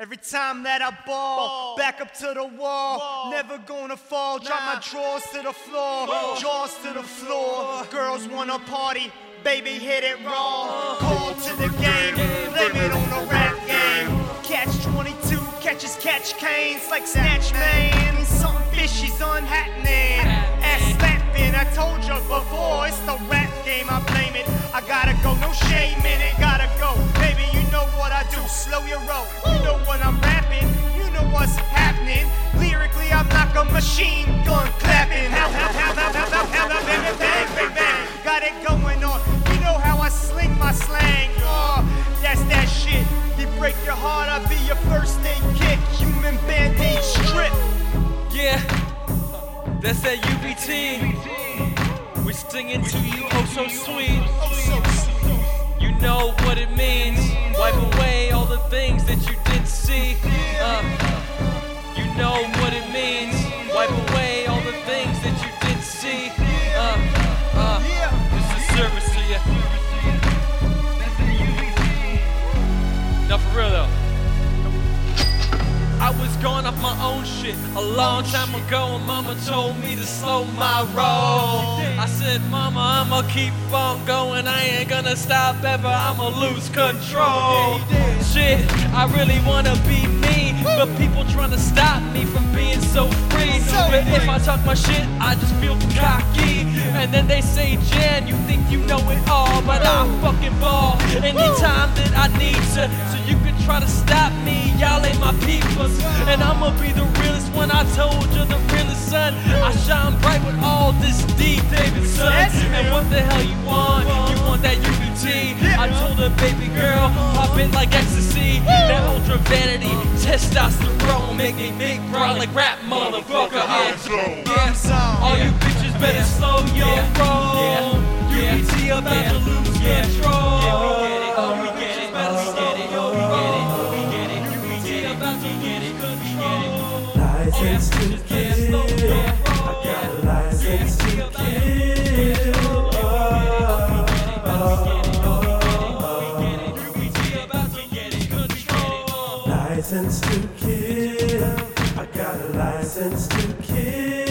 Every time that I ball, back up to the wall. Never gonna fall, drop my drawers to the floor, jaws to the floor. Girls wanna party, baby hit it raw. Uh. Call to the game, blame it on the rap game. Catch 22, catches catch canes like Snatch Man. Something fishy's unhappening. Machine gun clapping. How, how, how, how, how, how, how, how, bang, bang, bang, bang. Got it going on. You know how I sling my slang. Oh, that's that shit. You break your heart, I'll be your first aid kit. Human band-aid strip. Yeah, that's that UBT. We're singing to you, oh so sweet. You know what it means. Wipe away all the things that you didn't see. Uh, you know Going off my own shit a long time ago, and mama told me to slow my roll. I said, Mama, I'ma keep on going, I ain't gonna stop ever, I'ma lose control. Shit, I really wanna be me, but people trying to stop me from being so free. But if I talk my shit, I just feel cocky. And then they say, Jan, you think you know it all, but I fucking ball anytime that I need to. So you can try to stop me, y'all ain't my peoples. And I'ma be the realest when I told you the realest son. I shine bright with all this D, David son. And what the hell you want? You want that UBT? I told her, baby girl, pop it like ecstasy. That ultra vanity, testosterone, make me big bro like rap motherfucker. Yeah, yeah. All you bitches better slow kill. I got kill. License to kill. I got a license to kill.